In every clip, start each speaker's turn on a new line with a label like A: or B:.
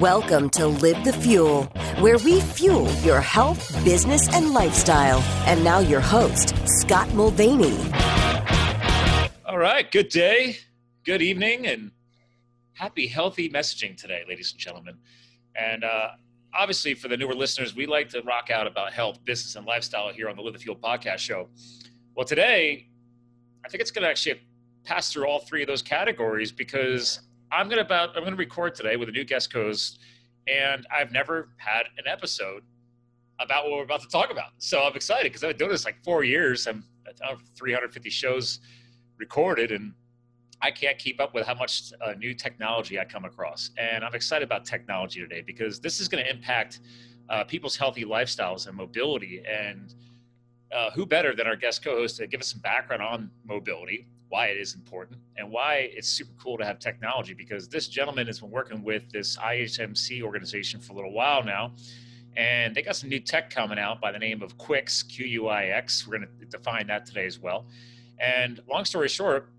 A: Welcome to Live the Fuel, where we fuel your health, business, and lifestyle. And now, your host, Scott Mulvaney.
B: All right, good day, good evening, and happy, healthy messaging today, ladies and gentlemen. And uh, obviously, for the newer listeners, we like to rock out about health, business, and lifestyle here on the Live the Fuel podcast show. Well, today, I think it's going to actually pass through all three of those categories because I'm gonna about I'm gonna record today with a new guest host, and I've never had an episode about what we're about to talk about. So I'm excited because I've been doing this like four years. I'm at 350 shows recorded, and I can't keep up with how much uh, new technology I come across. And I'm excited about technology today because this is going to impact uh, people's healthy lifestyles and mobility. And uh, who better than our guest co-host to give us some background on mobility why it is important and why it's super cool to have technology because this gentleman has been working with this IHMC organization for a little while now. And they got some new tech coming out by the name of Quix, Q U I X. We're going to define that today as well. And long story short,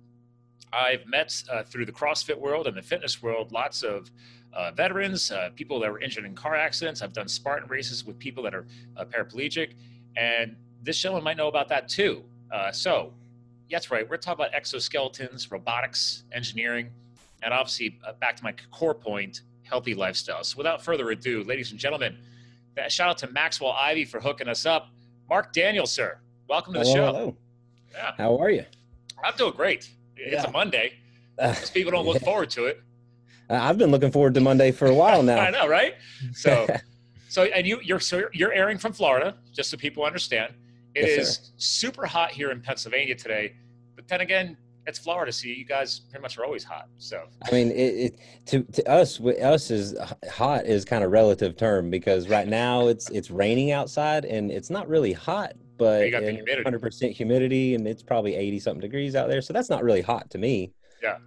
B: I've met uh, through the CrossFit world and the fitness world lots of uh, veterans, uh, people that were injured in car accidents. I've done Spartan races with people that are uh, paraplegic. And this gentleman might know about that too. Uh, so that's right. We're talking about exoskeletons, robotics, engineering, and obviously uh, back to my core point, healthy lifestyle. So without further ado, ladies and gentlemen, shout out to Maxwell Ivy for hooking us up. Mark Daniel, sir, welcome to the
C: hello,
B: show.
C: Hello.
B: Yeah.
C: How are you?
B: I'm doing great. It's
C: Yeah.
B: a Monday. Most people don't look forward to it.
C: Uh, I've been looking forward to Monday for a while now.
B: I know, right? So, so and you, you're so you're airing from Florida, just so people understand. It is
C: Yes, sir.
B: super hot here in Pennsylvania today, but then again, it's Florida, so you guys pretty much are always hot. So,
C: I mean, it, it to to us, us is hot is kind of relative term because right now it's it's raining outside and it's not really hot, but
B: you got
C: hundred percent humidity and it's probably eighty something degrees out there, so that's not really hot to me.
B: Yeah.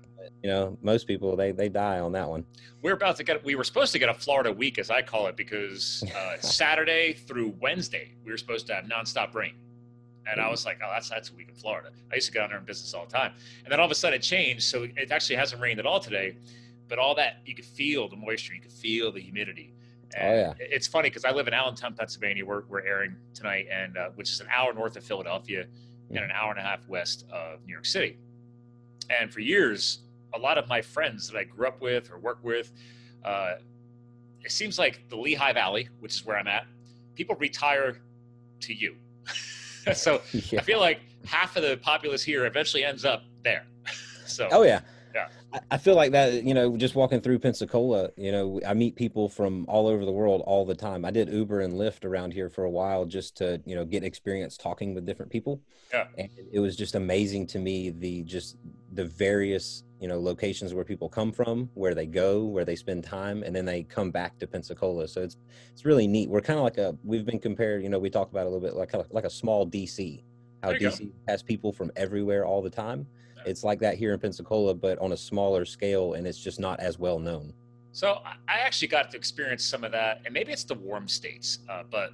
C: You know, most people they they die on that one.
B: we're about to get. We were supposed to get a Florida week, as I call it, because uh, Saturday through Wednesday we were supposed to have nonstop rain, and I was like, "Oh, that's that's a week in Florida." I used to get on there in business all the time, and then all of a sudden it changed. So it actually hasn't rained at all today, but all that you could feel the moisture, you could feel the humidity.
C: Oh, yeah.
B: It's funny because I live in Allentown, Pennsylvania. We're, we're airing tonight, and uh, which is an hour north of Philadelphia and an hour and a half west of New York City. And for years, a lot of my friends that I grew up with or work with, uh, it seems like the Lehigh Valley, which is where I'm at, people retire to you. so
C: Yeah.
B: I feel like half of the populace here eventually ends up there. so
C: Oh yeah. I- feel like that, you know, just walking through Pensacola, you know, I meet people from all over the world all the time. I did Uber and Lyft around here for a while just to, you know, get experience talking with different people.
B: Yeah.
C: And it was just amazing to me the just the various, you know, locations where people come from, where they go, where they spend time, and then they come back to Pensacola. So it's it's really neat. We're kind of like a we've been compared, you know, we talk about a little bit like a, like a small DC. How
B: you go.
C: DC has people from everywhere all the time. It's like that here in Pensacola, but on a smaller scale, and it's just not as well known.
B: So I- actually got to experience some of that, and maybe it's the warm states. Uh, but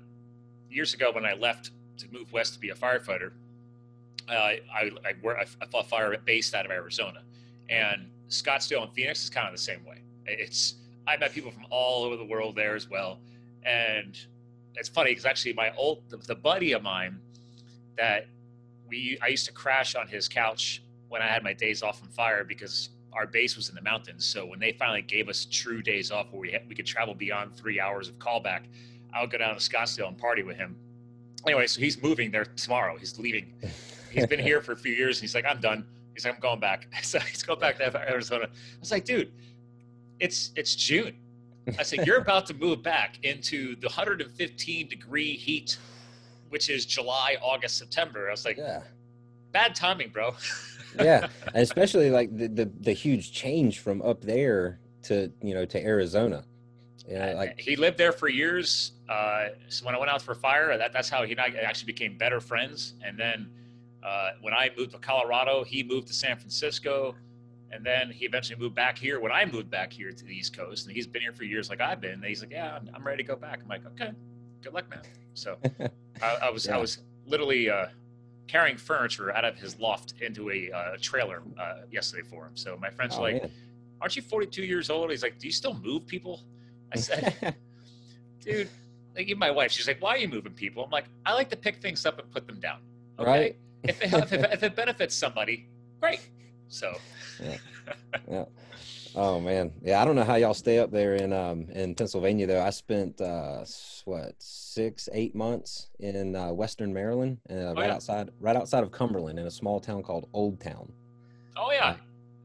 B: years ago, when I left to move west to be a firefighter, uh, I I I fought fire based out of Arizona, and Scottsdale and Phoenix is kind of the same way. It's I met people from all over the world there as well, and it's funny because actually my old the, the buddy of mine that we I used to crash on his couch when I had my days off from fire because our base was in the mountains. So when they finally gave us true days off where we had, we could travel beyond three hours of callback, I would go down to Scottsdale and party with him. Anyway, so he's moving there tomorrow. He's leaving. He's been here for a few years. And he's like, I'm done. He's like, I'm going back. So he's going back to Arizona. I was like, dude, it's it's June. I said, you're about to move back into the 115 degree heat, which is July, August, September. I was like,
C: Yeah,
B: bad timing, bro.
C: yeah, and especially like the, the the huge change from up there to you know to Arizona. You know, like
B: he lived there for years. Uh, so when I went out for fire, that, that's how he and I actually became better friends. And then uh, when I moved to Colorado, he moved to San Francisco. And then he eventually moved back here when I moved back here to the East Coast. And he's been here for years, like I've been. And he's like, "Yeah, I'm, I'm ready to go back." I'm like, "Okay, good luck, man." So I, I was I was literally uh, carrying furniture out of his loft into a uh, trailer uh, yesterday for him. So my friends
C: oh,
B: are like,
C: man.
B: aren't you 42 years old? He's like, do you still move people? I said, dude, like even my wife, she's like, why are you moving people? I'm like, I like to pick things up and put them down. Okay?
C: Right.
B: If it, if, it, if it benefits somebody, great. So,
C: yeah. Oh man, yeah. I don't know how y'all stay up there in um in Pennsylvania though. I spent uh what six eight months in uh, Western Maryland, uh, right
B: yeah.
C: outside right outside of Cumberland, in a small town called Old Town.
B: oh yeah,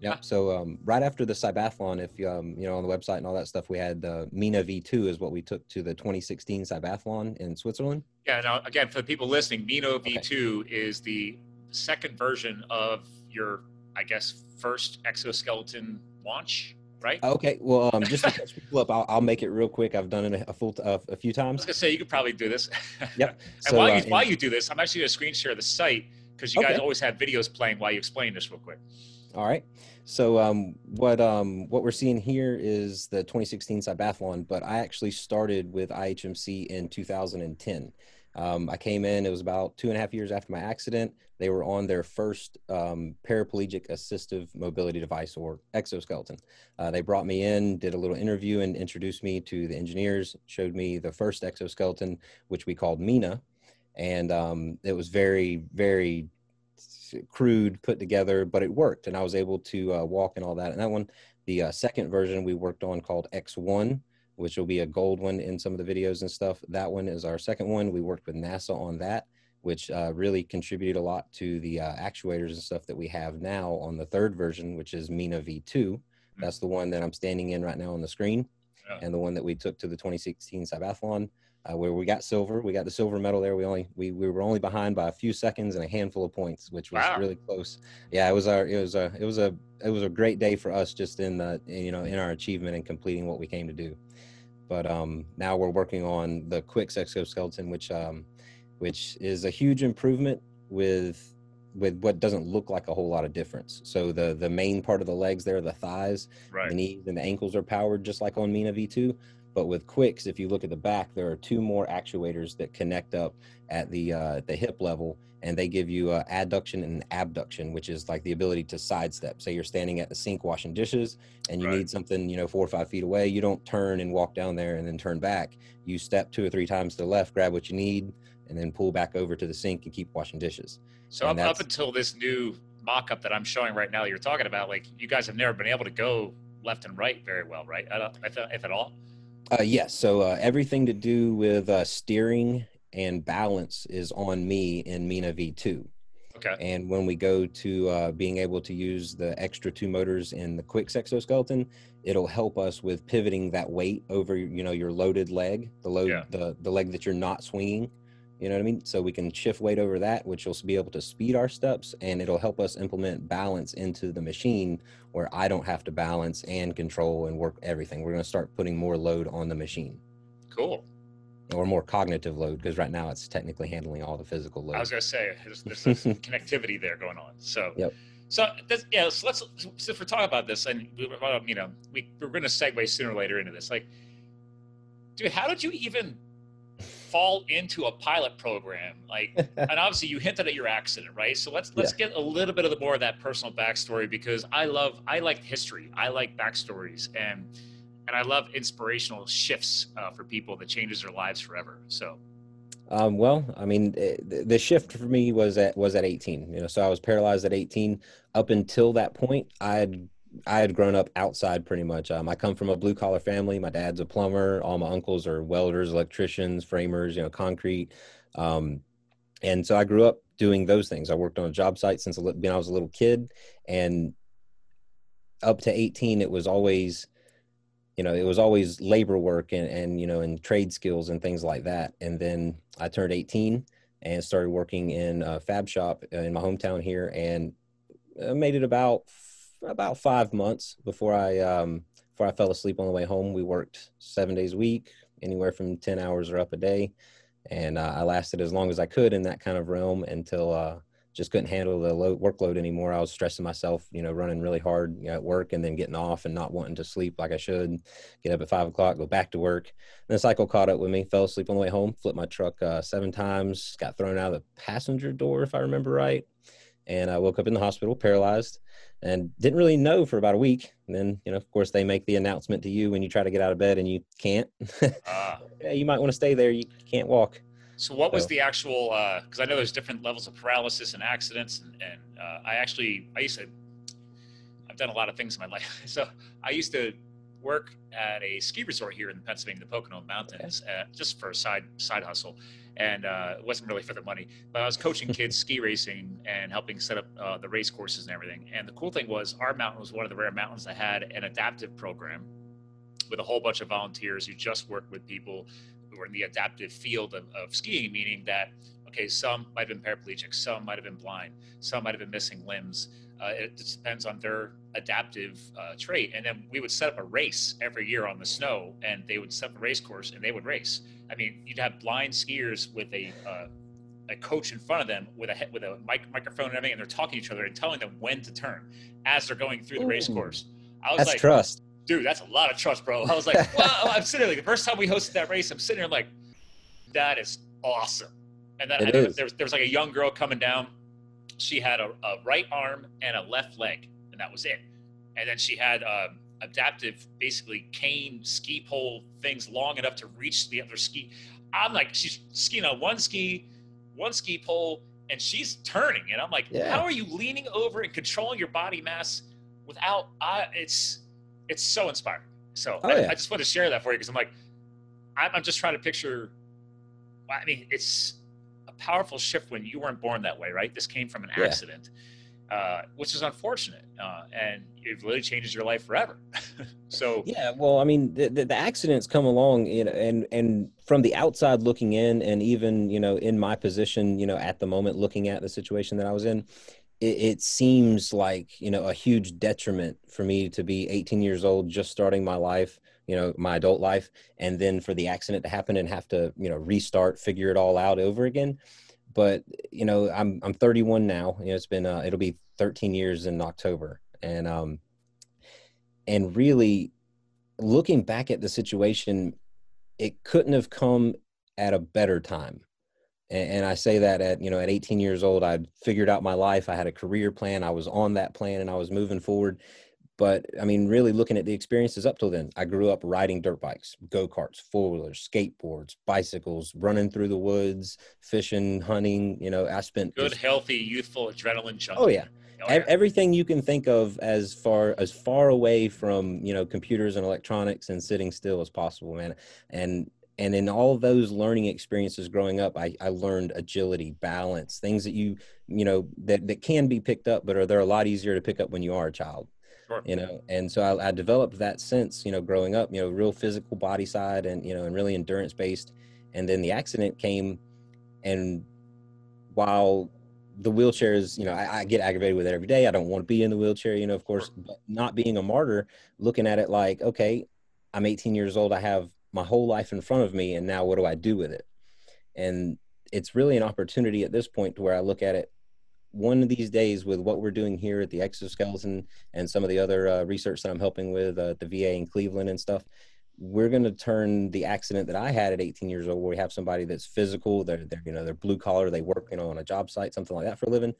C: yeah. So um, right after the Cybathlon, if you um, you know on the website and all that stuff, we had uh, Mina V2 is what we took to the 2016 Cybathlon in Switzerland.
B: yeah. Now again, for the people listening, Mina V2 is the second version of your, I guess, first exoskeleton launch, right?
C: Okay. Well, um, just to catch people up, I'll, I'll make it real quick. I've done it a, a full uh, a few times.
B: I was gonna say you could probably do this.
C: Yep.
B: and
C: So,
B: while
C: uh,
B: you while you do this, I'm actually gonna screen share the site because you guys always have videos playing while you explain this real quick.
C: All right. So um, what um, what we're seeing here is the 2016 Cybathlon, but I actually started with IHMC in 2010. Um, I came in; it was about two and a half years after my accident. They were on their first um, paraplegic assistive mobility device, or exoskeleton. Uh, they brought me in, did a little interview, and introduced me to the engineers. Showed me the first exoskeleton, which we called Mina, and um, it was very, very crude put together, but it worked, and I was able to uh, walk and all that. And that one, the uh, second version we worked on called X1, which will be a gold one in some of the videos and stuff. That one is our second one. We worked with NASA on that, which uh, really contributed a lot to the uh, actuators and stuff that we have now on the third version, which is Mina V2. That's the one that I'm standing in right now on the screen,
B: Yeah.
C: and the one that we took to the 2016 Cybathlon uh, where we got silver. We got the silver medal there. We only we, we were only behind by a few seconds and a handful of points, which was
B: Wow.
C: really close. Yeah, it was our it was a it was a it was a great day for us just in the you know in our achievement and completing what we came to do. But um, now we're working on the Quix exoskeleton, which um, which is a huge improvement with with what doesn't look like a whole lot of difference. So the the main part of the legs there, the thighs,
B: Right.
C: the knees and the ankles are powered just like on Mina V2. But with Quix, if you look at the back, there are two more actuators that connect up at the uh, the hip level, and they give you uh, adduction and abduction, which is like the ability to sidestep. Say you're standing at the sink washing dishes, and you
B: Right.
C: need something, you know, four or five feet away. You don't turn and walk down there and then turn back. You step two or three times to the left, grab what you need, and then pull back over to the sink and keep washing dishes.
B: So up, up until this new mock-up that I'm showing right now, you're talking about, like you guys have never been able to go left and right very well, right? If, if at all.
C: Uh, yes. So uh, everything to do with uh, steering and balance is on me in Mina V2.
B: Okay.
C: And when we go to uh, being able to use the extra two motors in the Quix exoskeleton, it'll help us with pivoting that weight over, you know, your loaded leg, the load,
B: Yeah.
C: the the leg that you're not swinging. You know what I mean? So we can shift weight over that, which will be able to speed our steps, and it'll help us implement balance into the machine, where I don't have to balance and control and work everything. We're going to start putting more load on the machine,
B: Cool.
C: Or more cognitive load, because right now it's technically handling all the physical load.
B: I was gonna say there's, there's some connectivity there going on. So.
C: Yep.
B: So this, yeah, so let's since we're talking about this, and we, you know, we we're gonna segue sooner or later into this. Like, dude, how did you even fall into a pilot program? Like, and obviously you hinted at your accident, right? So let's let's get a little bit of the more of that personal backstory because I love I like history, I like backstories, and and I love inspirational shifts uh, for people that changes their lives forever. So
C: Um, well, I mean, eh, the shift for me was at was at 18. You know, so I was paralyzed at 18. Up until that point, I had I had grown up outside pretty much. Um, I come from a blue collar family. My dad's a plumber. All my uncles are welders, electricians, framers. You know, concrete. Um, and so I grew up doing those things. I worked on a job site since when I was a little kid, and up to 18, it was always you know, it was always labor work and, and, you know, and trade skills and things like that. And then I turned 18 and started working in a fab shop in my hometown here and I made it about, about five months before I, um, before I fell asleep on the way home. We worked seven days a week, anywhere from 10 hours or up a day. And uh, I lasted as long as I could in that kind of realm until, uh, just couldn't handle the load, workload anymore. I was stressing myself, you know, running really hard you know, at work and then getting off and not wanting to sleep like I should. Get up at five o'clock, go back to work. And the cycle caught up with me. Fell asleep on the way home. Flipped my truck uh, seven times. Got thrown out of the passenger door, if I remember right. and I woke up in the hospital, paralyzed, and didn't really know for about a week. And then, you know, of course, they make the announcement to you when you try to get out of bed and you can't. uh, yeah, you might want to stay there. You can't walk.
B: So, what was the actual? Because uh, I know there's different levels of paralysis and accidents, and, and uh, I actually I used to. I've done a lot of things in my life, so I used to work at a ski resort here in Pennsylvania, the Pocono Mountains, okay. uh, just for a side side hustle, and uh, it wasn't really for the money. But I was coaching kids ski racing and helping set up uh, the race courses and everything. And the cool thing was, our mountain was one of the rare mountains that had an adaptive program with a whole bunch of volunteers who just worked with people who were in the adaptive field of, of skiing, meaning that okay, some might have been paraplegic, some might have been blind, some might have been missing limbs. Uh, it depends on their adaptive uh, trait. And then we would set up a race every year on the snow, and they would set up a race course, and they would race. I mean, you'd have blind skiers with a uh, a coach in front of them with a with a mic- microphone and everything, and they're talking to each other and telling them when to turn as they're going through the Ooh, race course.
C: I was that's like, trust,
B: dude. That's a lot of trust, bro. I was like, wow. I'm sitting there, like the first time we hosted that race, I'm sitting there like, that is awesome. And then there was, there was like a young girl coming down she had a, a, right arm and a left leg, and that was it. And then she had um, adaptive, basically cane ski pole things long enough to reach the other ski. I'm like, she's skiing on one ski, one ski pole, and she's turning. And I'm like, yeah. how are you leaning over and controlling your body mass without? I, it's it's so inspiring. So oh, I, yeah. I, just want to share that for you because I'm like, I'm, I'm just trying to picture. I mean, it's a powerful shift when you weren't born that way, right? This came from an yeah. accident, uh, which is unfortunate, uh, and it really changes your life forever. so
C: yeah, well, I mean, the, the, the, accidents come along, you know, and and from the outside looking in, and even you know, in my position, you know, at the moment, looking at the situation that I was in. It, it seems like you know a huge detriment for me to be 18 years old, just starting my life, you know my adult life and then for the accident to happen and have to you know restart figure it all out over again. But you know i'm i'm 31 now you know it's been uh, it'll be 13 years in october and um and really looking back at the situation it couldn't have come at a better time and, and i say that at you know at 18 years old i'd figured out my life i had a career plan i was on that plan and i was moving forward but I mean, really looking at the experiences up till then, I grew up riding dirt bikes, go karts, four wheelers, skateboards, bicycles, running through the woods, fishing, hunting. You know, I spent
B: good, just, healthy, youthful adrenaline junkie.
C: Oh yeah. Oh, yeah. Everything you can think of as far as far away from you know computers and electronics and sitting still as possible, man. And and in all those learning experiences growing up I, I learned agility balance things that you you know that, that can be picked up but are they're a lot easier to pick up when you are a child Sure. You know, and so I, I, developed that sense, you know, growing up, you know, real physical body side and, you know, and really endurance based. And then the accident came and while the wheelchair is, you know, I, I, get aggravated with it every day. I don't want to be in the wheelchair, you know, of course, but not being a martyr, looking at it like, okay, I'm 18 years old. I have my whole life in front of me. And now what do I do with it? And it's really an opportunity at this point to where I look at it one of these days with what we're doing here at the exoskeleton and some of the other uh, research that I'm helping with uh, at the VA in Cleveland and stuff, we're going to turn the accident that I had at 18 years old, where we have somebody that's physical, they're, they're you know they're blue collar, they work you know on a job site, something like that for a living.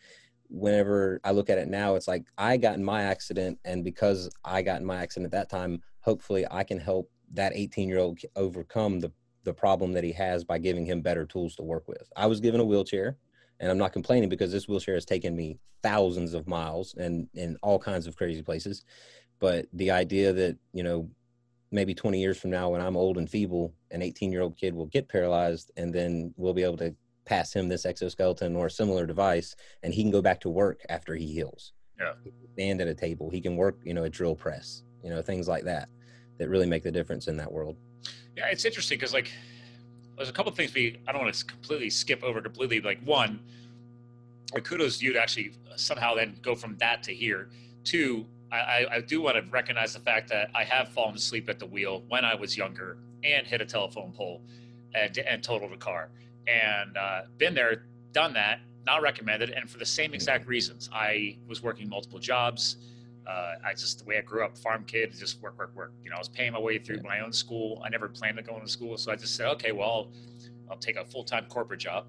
C: Whenever I look at it now, it's like I got in my accident, and because I got in my accident at that time, hopefully I can help that 18 year old overcome the the problem that he has by giving him better tools to work with. I was given a wheelchair and I'm not complaining because this wheelchair has taken me thousands of miles and in all kinds of crazy places. But the idea that you know maybe 20 years from now when I'm old and feeble, an 18 year old kid will get paralyzed, and then we'll be able to pass him this exoskeleton or a similar device, and he can go back to work after he heals.
B: Yeah,
C: stand at a table. He can work, you know, a drill press. You know, things like that that really make the difference in that world.
B: Yeah, it's interesting because like there's a couple of things we I don't want to completely skip over completely. Like one, uh, kudos to you to actually uh, somehow then go from that to here. Two, I, I do want to recognize the fact that I have fallen asleep at the wheel when I was younger and hit a telephone pole and, and totaled a car and uh, been there, done that, not recommended, and for the same exact mm. reasons. I was working multiple jobs. Uh, I just the way I grew up, farm kid, just work, work, work. You know, I was paying my way through my own school. I never planned on going to school, so I just said, okay, well, I'll, I'll take a full time corporate job.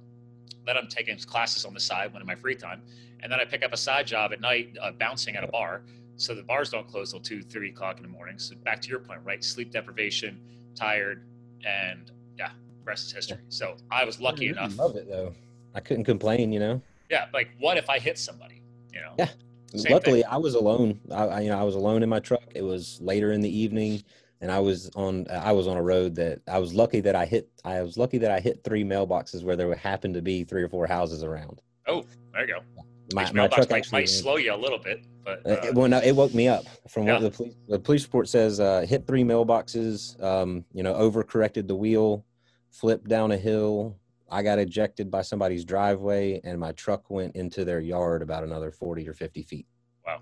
B: then I'm taking classes on the side when in my free time, and then I pick up a side job at night, uh, bouncing at a bar. So the bars don't close till two, three o'clock in the morning. So back to your point, right? Sleep deprivation, tired, and yeah, rest is history. So I was lucky enough.
C: I really
B: enough.
C: Love it though. I couldn't complain. You know.
B: Yeah, like what if I hit somebody? You know.
C: Yeah.
B: Same
C: Luckily,
B: thing.
C: I was alone. I, I, you know, I was alone in my truck. It was later in the evening, and I was on. I was on a road that I was lucky that I hit. I was lucky that I hit three mailboxes where there happened to be three or four houses around.
B: Oh, there you go.
C: My,
B: Each
C: my
B: mailbox
C: truck
B: might,
C: actually.
B: might slow you a little bit, but
C: Uh,
B: uh,
C: it- well, no, it woke me up from
B: Yeah.
C: what the police, the police report says. Uh, hit three mailboxes. Um, you know, overcorrected the wheel, flipped down a hill. I got ejected by somebody's driveway, and my truck went into their yard about another forty or fifty feet.
B: Wow.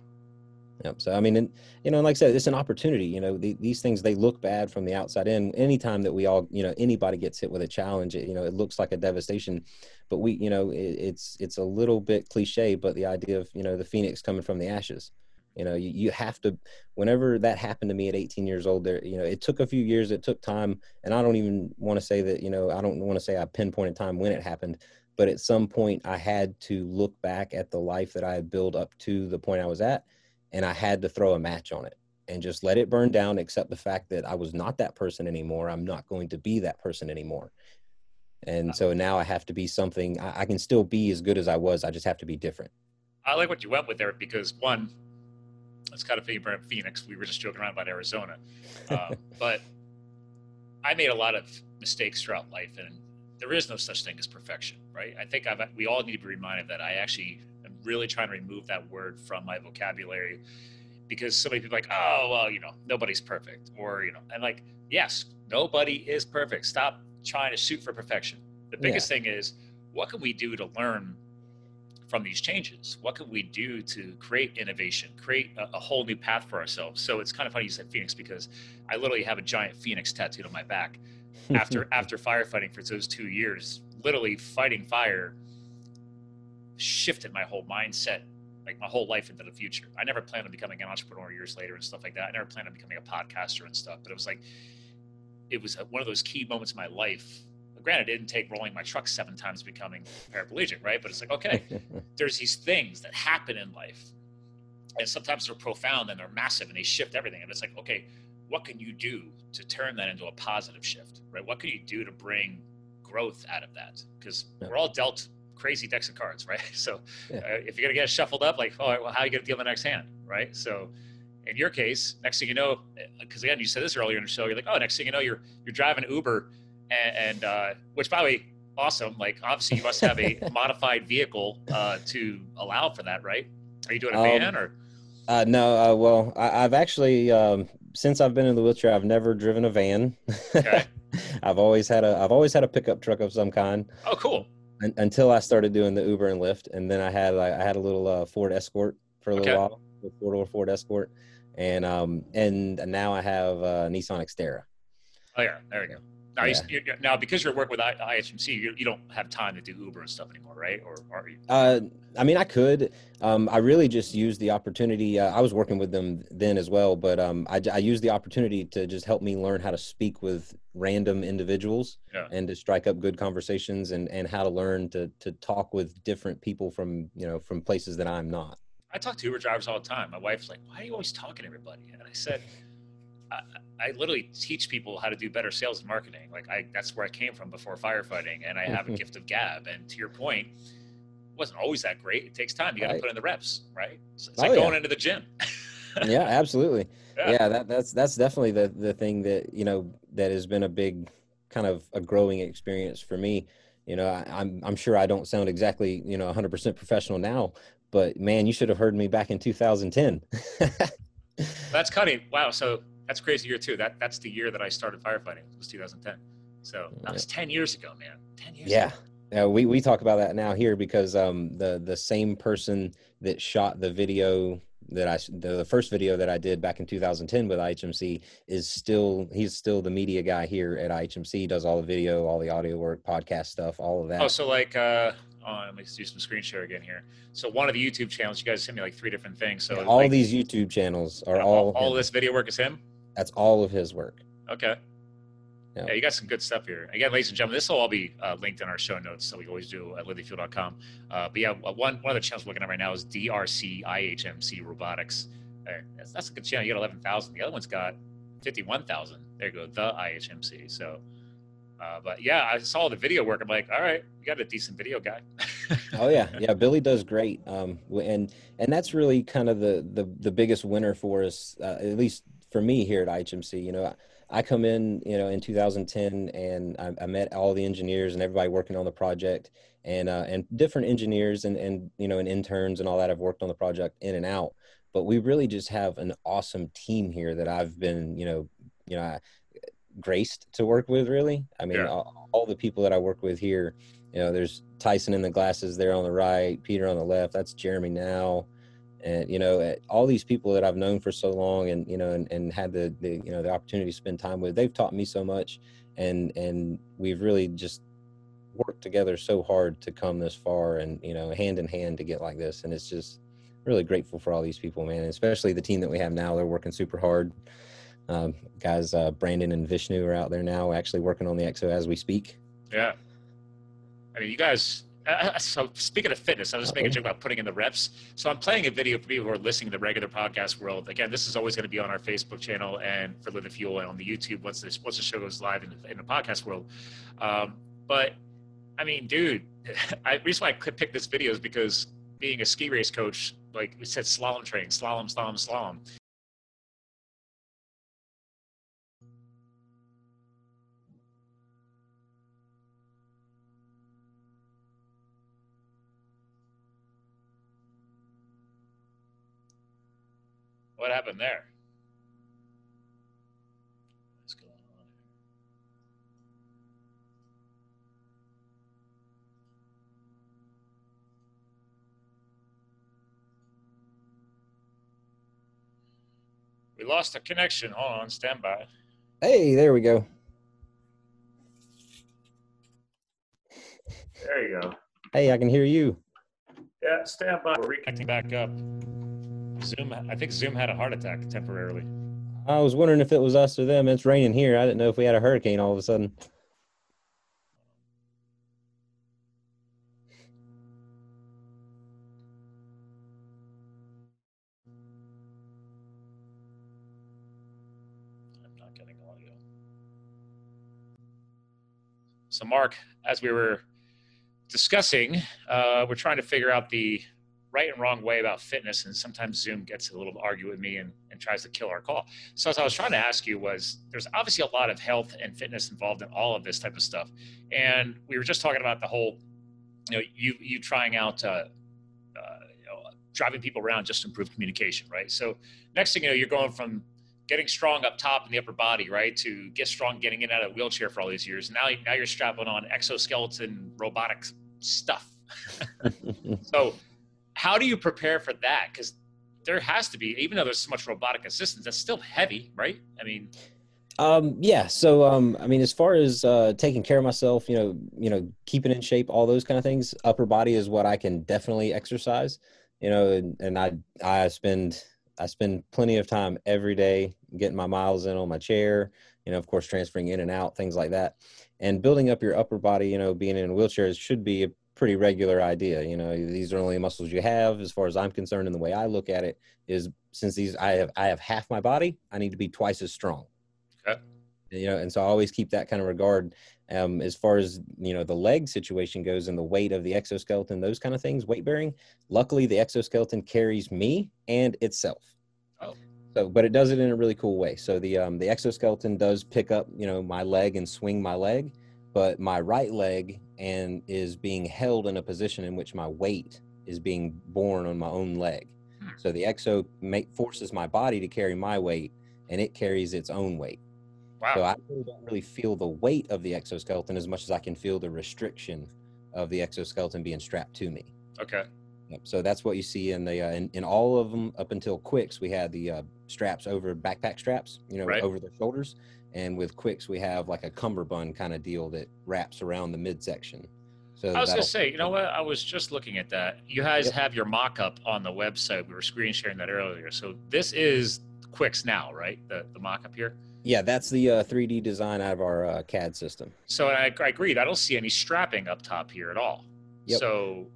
C: Yep. So I mean, and, you know, and like I said, it's an opportunity. You know, the, these things they look bad from the outside in. Anytime that we all, you know, anybody gets hit with a challenge, it, you know, it looks like a devastation. But we, you know, it, it's it's a little bit cliche, but the idea of you know the phoenix coming from the ashes. You know, you, you have to. Whenever that happened to me at 18 years old, there, you know, it took a few years. It took time, and I don't even want to say that. You know, I don't want to say I pinpointed time when it happened. But at some point, I had to look back at the life that I had built up to the point I was at, and I had to throw a match on it and just let it burn down. Accept the fact that I was not that person anymore. I'm not going to be that person anymore. And so now I have to be something. I, I can still be as good as I was. I just have to be different.
B: I like what you went with there because one, it's kind of favorite Phoenix. We were just joking around about Arizona, uh, but I made a lot of mistakes throughout life, and there is no such thing as perfection, right? I think I've, we all need to be reminded that I actually am really trying to remove that word from my vocabulary because so many people are like, oh well, you know, nobody's perfect, or you know, and like, yes, nobody is perfect. Stop trying to shoot for perfection. The biggest thing is, what can we do to learn from these changes? What can we do to create innovation, create a, a whole new path for ourselves? So it's kind of funny you said Phoenix because I literally have a giant Phoenix tattooed on my back after after firefighting for those two years. Literally fighting fire shifted my whole mindset, like my whole life into the future. I never planned on becoming an entrepreneur years later and stuff like that. I never planned on becoming a podcaster and stuff, but it was like it was one of those key moments in my life. Granted, it didn't take rolling my truck seven times becoming paraplegic, right? But it's like, okay, there's these things that happen in life and sometimes they're profound and they're massive and they shift everything and it's like okay what can you do to turn that into a positive shift right what can you do to bring growth out of that because
C: Yeah.
B: we're all dealt crazy decks of cards right so
C: Yeah.
B: uh, if you're going to get shuffled up like oh well how are you going to deal the next hand right so in your case next thing you know because again you said this earlier in the show you're like oh next thing you know you're you're driving uber and, and uh, which by the way awesome like obviously you must have a modified vehicle uh, to allow for that right are you doing a
C: Um,
B: van or
C: Uh, no, uh, well, I, I've actually um, since I've been in the wheelchair, I've never driven a van.
B: Okay.
C: I've always had a I've always had a pickup truck of some kind
B: oh cool
C: un, until I started doing the Uber and Lyft, and then I had like I had a little uh, Ford Escort for a little
B: Okay.
C: while, a four door Ford Escort, and um and now I have a Nissan Xterra.
B: oh yeah there we go now, you, you, now because you're working with I, IHMC you, you don't have time to do Uber and stuff anymore right or are you
C: Uh, I mean, I could. Um, I really just used the opportunity. Uh, I was working with them then as well, but um, I, I used the opportunity to just help me learn how to speak with random individuals
B: Yeah.
C: and to strike up good conversations and, and how to learn to to talk with different people from you know from places that I'm not.
B: I talk to Uber drivers all the time. My wife's like, "Why are you always talking to everybody?" And I said, I, "I literally teach people how to do better sales and marketing. Like, I that's where I came from before firefighting, and I have a mm-hmm. gift of gab. And to your point, it wasn't always that great. It takes time. You got to
C: Right.
B: put in the reps, right? It's, it's
C: Oh,
B: like
C: yeah.
B: going into the gym.
C: yeah, absolutely.
B: Yeah.
C: Yeah, that, that's that's definitely the the thing that you know that has been a big kind of a growing experience for me. You know, I, I'm I'm sure I don't sound exactly you know 100% professional now, but man, you should have heard me back in 2010.
B: That's cutting. Wow. So that's crazy year too. That that's the year that I started firefighting. It was 2010. So that was 10 years ago, man. 10 years.
C: yeah.
B: Ago.
C: Yeah, we, we talk about that now here because um, the the same person that shot the video that I the, the first video that I did back in 2010 with IHMC is still he's still the media guy here at IHMC. He does all the video, all the audio work, podcast stuff, all of that.
B: Oh, so like, uh, oh, let me do some screen share again here. So one of the YouTube channels, you guys sent me like three different things. So
C: Yeah, all
B: like,
C: these YouTube channels are
B: all,
C: all
B: all this video work is him.
C: That's all of his work.
B: Okay. Yeah. you got some good stuff here. Again, ladies and gentlemen, this will all be uh, linked in our show notes, so we always do at LilyFuel.com. Uh, but yeah, one one of the channels we're looking at right now is DRC IHMC Robotics. That's, that's, a good channel. You got eleven thousand. The other one's got fifty-one thousand. There you go, the IHMC. So, uh, but yeah, I saw the video work. I'm like, all right, you got a decent video guy.
C: oh yeah, yeah. Billy does great, um, and and that's really kind of the the the biggest winner for us, uh, at least for me here at IHMC. You know. I come in, you know, in 2010, and I, I, met all the engineers and everybody working on the project, and uh, and different engineers and and you know and interns and all that have worked on the project in and out. But we really just have an awesome team here that I've been, you know, you know, graced to work with. Really, I mean, yeah. all, all the people that I work with here, you know, there's Tyson in the glasses there on the right, Peter on the left. That's Jeremy now and you know all these people that i've known for so long and you know and, and had the, the you know the opportunity to spend time with they've taught me so much and and we've really just worked together so hard to come this far and you know hand in hand to get like this. And it's just really grateful for all these people man especially the team that we have now. They're working super hard. Um, guys uh, brandon and vishnu are out there now actually working on the exo as we speak.
B: Yeah. I mean you guys uh, so speaking of fitness, I was just making a joke about putting in the reps. So I'm playing a video for people who are listening to the regular podcast world. Again, this is always going to be on our Facebook channel and for Live the Fuel and on the YouTube once this once the show goes live in, in the podcast world. Um, but I mean, dude, I reason why I picked this video is because being a ski race coach, like we said, slalom training, slalom, slalom, slalom. What happened there? What's going on here? We lost a connection. Hold on, stand by.
C: Hey, there we go.
B: There you go.
C: Hey, I can hear you.
B: Yeah, stand by. We're reconnecting back up. Zoom, I think Zoom had a heart attack temporarily.
C: I was wondering if it was us or them. It's raining here. I didn't know if we had a hurricane all of a sudden.
B: I'm not getting audio. So, Mark, as we were discussing, uh, we're trying to figure out the right and wrong way about fitness, and sometimes Zoom gets a little argue with me and, and tries to kill our call. So, as I was trying to ask you, was there's obviously a lot of health and fitness involved in all of this type of stuff, and we were just talking about the whole, you know, you you trying out. Uh, uh, you know, driving people around just to improve communication, right? So next thing you know, you're going from getting strong up top in the upper body, right, to get strong getting in out of a wheelchair for all these years. Now, now you're strapping on exoskeleton robotic stuff. so how do you prepare for that? Because there has to be, even though there's so much robotic assistance, that's still heavy, right? I mean,
C: um, yeah. So, um, I mean, as far as uh, taking care of myself, you know, you know, keeping in shape, all those kind of things. Upper body is what I can definitely exercise. You know, and, and I I spend I spend plenty of time every day getting my miles in on my chair. You know, of course, transferring in and out, things like that, and building up your upper body. You know, being in wheelchairs should be a pretty regular idea. You know, these are only muscles you have, as far as I'm concerned. And the way I look at it is, since these I have I have half my body, I need to be twice as strong. Okay. You know, and so I always keep that kind of regard. Um, as far as you know, the leg situation goes, and the weight of the exoskeleton, those kind of things, weight bearing. Luckily, the exoskeleton carries me and itself. Oh. So, but it does it in a really cool way. So the um, the exoskeleton does pick up, you know, my leg and swing my leg, but my right leg and is being held in a position in which my weight is being borne on my own leg. Hmm. So the exo make, forces my body to carry my weight, and it carries its own weight. Wow. So I really don't really feel the weight of the exoskeleton as much as I can feel the restriction of the exoskeleton being strapped to me.
B: Okay.
C: Yep. So that's what you see in the uh, in, in all of them up until Quix. We had the uh, straps over backpack straps, you know, right. over the shoulders, and with Quix, we have like a cummerbund kind of deal that wraps around the midsection.
B: So I was going to say, you know what? I was just looking at that. You guys yep. have your mock up on the website. We were screen sharing that earlier. So this is Quix now, right? The, the mock up here?
C: Yeah, that's the uh, 3D design out of our uh, CAD system.
B: So I, I agreed. I don't see any strapping up top here at all.
C: Yep.
B: So,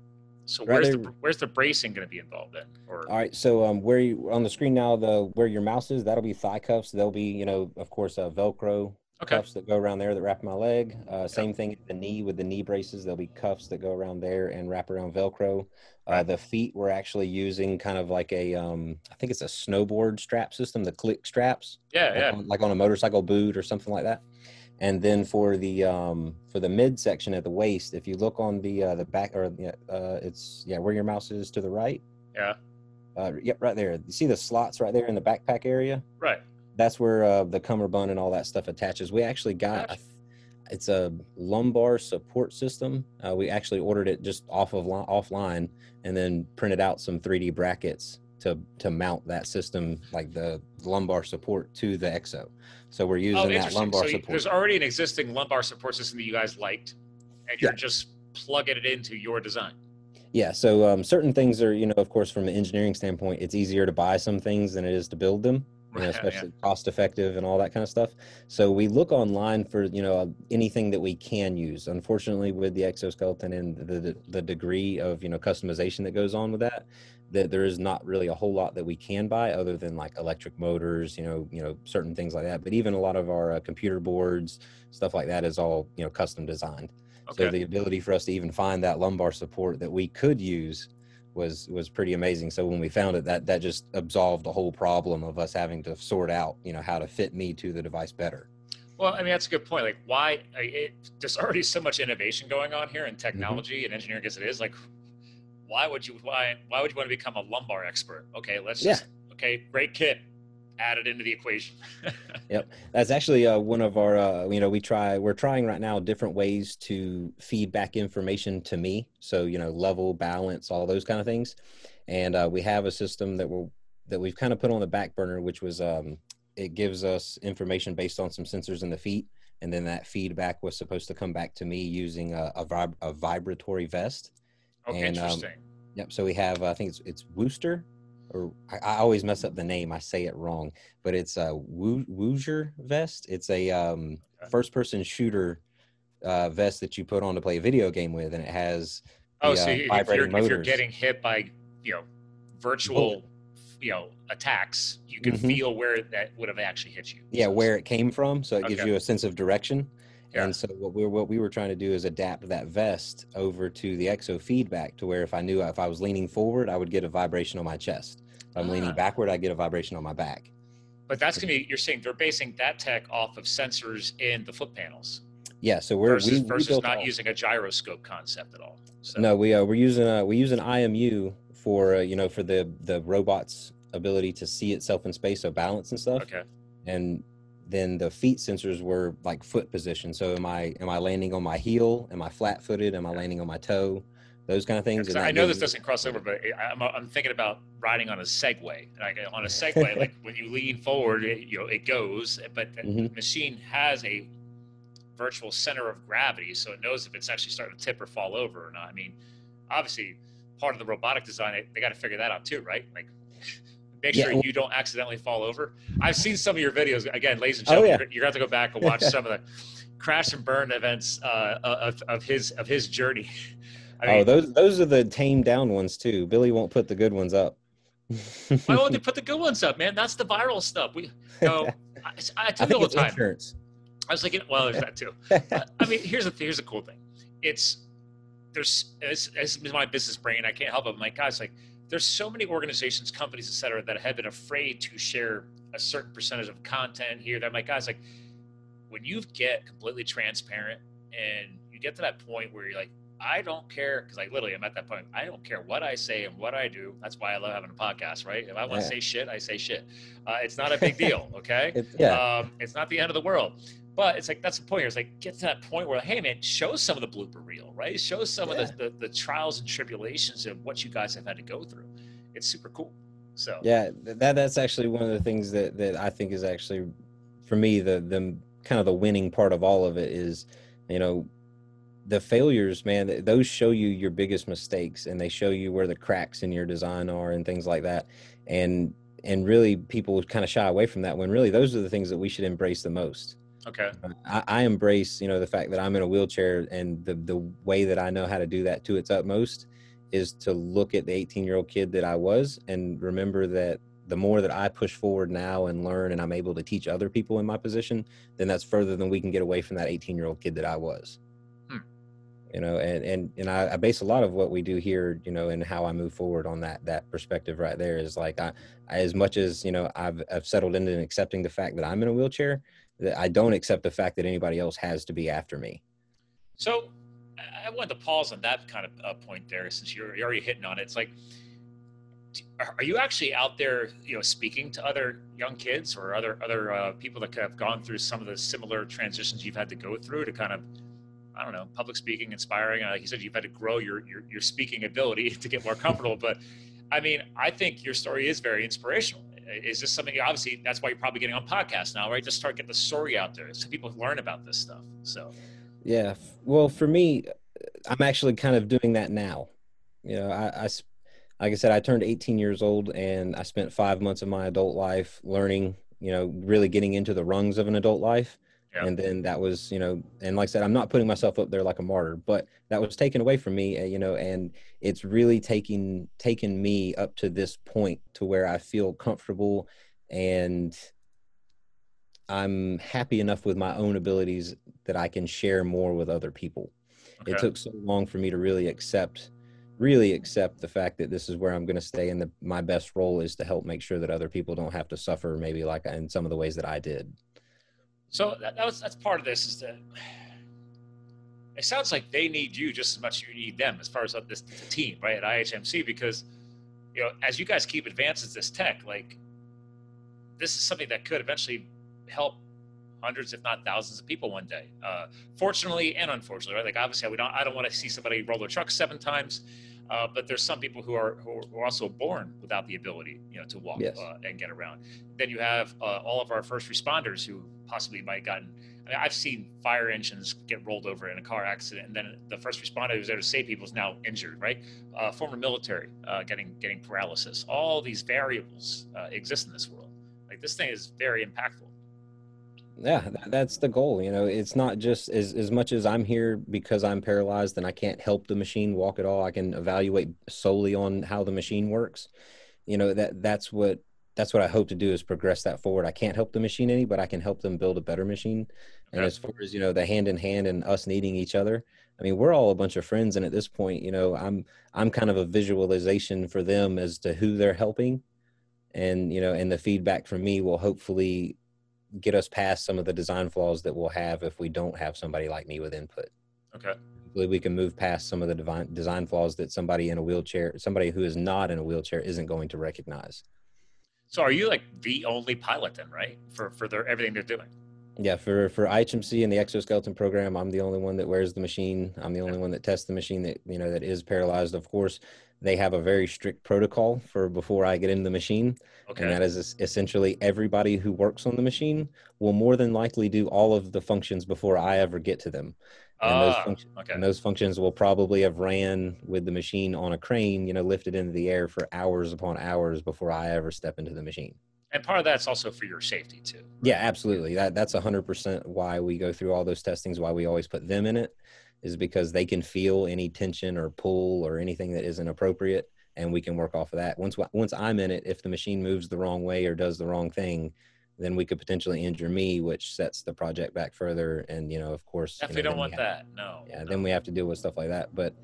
B: so where's the where's the bracing going to be involved in? Or
C: All right, so um, where you on the screen now, the where your mouse is, that'll be thigh cuffs. There'll be, you know, of course, uh, Velcro
B: okay,
C: cuffs that go around there that wrap my leg. Uh, same thing at the knee with the knee braces. There'll be cuffs that go around there and wrap around Velcro. Uh, the feet we're actually using kind of like a, um, I think it's a snowboard strap system, the click straps,
B: yeah,
C: like,
B: yeah,
C: on, like on a motorcycle boot or something like that. And then for the um, for the mid section at the waist, if you look on the uh, the back or yeah, uh, it's yeah where your mouse is to the right.
B: yeah,
C: Uh, yep, right there. You see the slots right there in the backpack area?
B: right.
C: That's where uh, the cummerbund and all that stuff attaches. We actually got it's a lumbar support system. Uh, we actually ordered it just off of li- offline and then printed out some 3D brackets to to mount that system, like the lumbar support to the Exo. So we're using
B: Oh,
C: that lumbar
B: So you,
C: support.
B: there's already an existing lumbar support system that you guys liked, and you're
C: Yeah.
B: just plugging it into your design.
C: Yeah, so um, certain things are, you know, of course, from an engineering standpoint, it's easier to buy some things than it is to build them, you know,
B: Right, yeah.
C: especially cost effective and all that kind of stuff. So we look online for, you know, anything that we can use. Unfortunately, with the exoskeleton and the, the the degree of, you know, customization that goes on with that, that there is not really a whole lot that we can buy other than like electric motors, you know, you know, certain things like that. But even a lot of our uh, computer boards, stuff like that, is all, you know, custom designed.
B: Okay.
C: So the ability for us to even find that lumbar support that we could use was was pretty amazing. So when we found it, that that just absolved the whole problem of us having to sort out, you know, how to fit me to the device better.
B: Well, I mean that's a good point. Like, why? It, there's already so much innovation going on here in
C: Mm-hmm.
B: technology and engineering as it is. Like, why would you why why would you want to become a lumbar expert? Okay, let's
C: Yeah.
B: just okay, great kit, add it into the equation.
C: Yep, that's actually uh, one of our, uh, you know, we try, we're trying right now different ways to feed back information to me. So, you know, level, balance, all those kind of things. And uh, we have a system that we're, that we've kind of put on the back burner, which was, um, it gives us information based on some sensors in the feet. And then that feedback was supposed to come back to me using a, a, vib- a vibratory vest.
B: Okay,
C: And, um,
B: interesting.
C: Yep. So we have, I think it's it's Wooster, or I, I always mess up the name. I say it wrong, but it's a Woo Woozer vest. It's a um, first-person shooter uh, vest that you put on to play a video game with, and it has
B: oh,
C: the,
B: so
C: uh,
B: if you're, if you're getting hit by you know virtual you know attacks, you can
C: Mhm.
B: feel where that would have actually hit you.
C: yeah
B: So
C: where it came from, so it gives you a sense of direction.
B: Yeah.
C: And so what we what we were trying to do is adapt that vest over to the exo feedback to where if I knew if I was leaning forward, I would get a vibration on my chest. If I'm
B: Ah.
C: leaning backward, I get a vibration on my back.
B: But that's gonna be you're saying they're basing that tech off of sensors in the foot panels
C: Yeah, so we're
B: versus
C: we, we
B: versus not
C: all-
B: using a gyroscope concept at all. So,
C: No, we uh, we're using uh, we use an IMU for uh, you know for the the robot's ability to see itself in space, so balance and stuff.
B: Okay.
C: And then the feet sensors were like foot position. So am I am I landing on my heel? Am I flat footed? Am I landing on my toe? Those kind of things. and
B: I know this doesn't cross over, but I'm, I'm thinking about riding on a Segway. Like on a Segway, like when you lean forward, it, you know, it goes, but the
C: Mhm.
B: machine has a virtual center of gravity, so it knows if it's actually starting to tip or fall over or not. I mean, obviously, part of the robotic design, they, they got to figure that out too, right? Like, make
C: Yeah,
B: sure you don't accidentally fall over. I've seen some of your videos. Again, ladies and
C: Oh,
B: gentlemen,
C: yeah.
B: you're, to have to go back and watch some of the crash and burn events uh, of, of his of his journey. I
C: oh, those those are the tamed down ones too. Billy won't put the good ones up.
B: Why won't they put the good ones up, man? That's the viral stuff. We, you know, I, I
C: I
B: tell you all the time.
C: insurance.
B: I was like, well, there's that too. I mean, here's the here's the cool thing. It's there's as, as my business brain, I can't help it. I'm like, guys, like there's so many organizations, companies, et cetera, that have been afraid to share a certain percentage of content here. That like, guys, like when you get completely transparent and you get to that point where you're like, I don't care because like literally I'm at that point. I don't care what I say and what I do. That's why I love having a podcast, right? If I want to
C: Yeah.
B: say shit, I say shit. Uh, it's not a big deal, okay?
C: It's, yeah,
B: Um, it's not the end of the world. But it's like that's the point. here. It's like get to that point where, hey man, show some of the blooper reel, right? Show some
C: Yeah.
B: of the, the the trials and tribulations of what you guys have had to go through. It's super cool. So
C: yeah. That that's actually one of the things that that I think is actually, for me, the the kind of the winning part of all of it is, you know, the failures, man. Those show you your biggest mistakes, and they show you where the cracks in your design are and things like that. And and really people kind of shy away from that when really those are the things that we should embrace the most
B: Okay.
C: I, I embrace you know the fact that i'm in a wheelchair and the the way that i know how to do that to its utmost is to look at the 18 year old kid that i was and remember that the more that i push forward now and learn and i'm able to teach other people in my position then that's further than we can get away from that 18 year old kid that i was
B: Hmm.
C: you know and and and I, I base a lot of what we do here you know and how i move forward on that that perspective right there is like i, I as much as you know I've, I've settled into accepting the fact that i'm in a wheelchair i don't accept the fact that anybody else has to be after me
B: So I- wanted to pause on that kind of uh, point there, since you're, you're already hitting on it. It's like, are are you actually out there, you know, speaking to other young kids or other other uh, people that have gone through some of the similar transitions you've had to go through to kind of, I don't know, public speaking, inspiring? Uh, Like you said, you've had to grow your your, your speaking ability to get more comfortable. but I mean, I think your story is very inspirational. Is this something? Obviously, that's why you're probably getting on podcasts now, right? just start getting the story out there so people learn about this stuff. So.
C: Yeah. Well, for me, I'm actually kind of doing that now. You know, i, I like I said, I turned 18 years old and I spent five months of my adult life learning, you know, really getting into the rungs of an adult life.
B: Yeah.
C: And then that was, you know, and like I said, I'm not putting myself up there like a martyr, but that was taken away from me, uh, you know, and it's really taking, taken me up to this point to where I feel comfortable and I'm happy enough with my own abilities that I can share more with other people. It took so long for me to really accept, really accept the fact that this is where I'm going to stay, and the, my best role is to help make sure that other people don't have to suffer, maybe like in some of the ways that I did.
B: So that, that was that's part of this is that it sounds like they need you just as much as you need them as far as this the team, right, at IHMC because you know as you guys keep advances this tech, like this is something that could eventually help hundreds, if not thousands, of people one day. Uh, fortunately and unfortunately, right? Like obviously, we don't. I don't want to see somebody roll their truck seven times. Uh, but there's some people who are, who are who are also born without the ability, you know, to walk
C: Yes.
B: uh, and get around. Then you have uh, all of our first responders who possibly might have gotten. I mean, I've seen fire engines get rolled over in a car accident, and then the first responder who's there to save people is now injured. Right? Uh, former military uh, getting getting paralysis. All these variables uh, exist in this world. Like this thing is very impactful.
C: Yeah, that's the goal. You know, it's not just as as much as I'm here because I'm paralyzed and I can't help the machine walk at all. I can evaluate solely on how the machine works. You know, that that's what that's what I hope to do is progress that forward. I can't help the machine any, but I can help them build a better machine. And
B: Okay.
C: as far as, you know, the hand in hand and us needing each other, I mean, we're all a bunch of friends and at this point, you know, I'm I'm kind of a visualization for them as to who they're helping. And, you know, and the feedback from me will hopefully get us past some of the design flaws that we'll have if we don't have somebody like me with input.
B: Okay.
C: Hopefully we can move past some of the divine design flaws that somebody in a wheelchair, somebody who is not in a wheelchair isn't going to recognize.
B: So are you like the only pilot then, right? For for their everything they're doing.
C: Yeah, for for IHMC and the exoskeleton program, I'm the only one that wears the machine. I'm the only one that tests the machine that you know that is paralyzed. Of course, they have a very strict protocol for before I get into the machine,
B: Okay.
C: and that is essentially everybody who works on the machine will more than likely do all of the functions before I ever get to them. And those,
B: Ah,
C: function,
B: okay.
C: and those functions will probably have ran with the machine on a crane, you know, lifted into the air for hours upon hours before I ever step into the machine.
B: And part of that's also for your safety too.
C: Yeah, absolutely. That that's a hundred percent why we go through all those testings. Why we always put them in it is because they can feel any tension or pull or anything that isn't appropriate, and we can work off of that. Once once I'm in it, if the machine moves the wrong way or does the wrong thing, then we could potentially injure me, which sets the project back further. And you know, of course, you know,
B: Definitely don't want
C: have-
B: that. No.
C: yeah
B: no.
C: then we have to deal with stuff like that but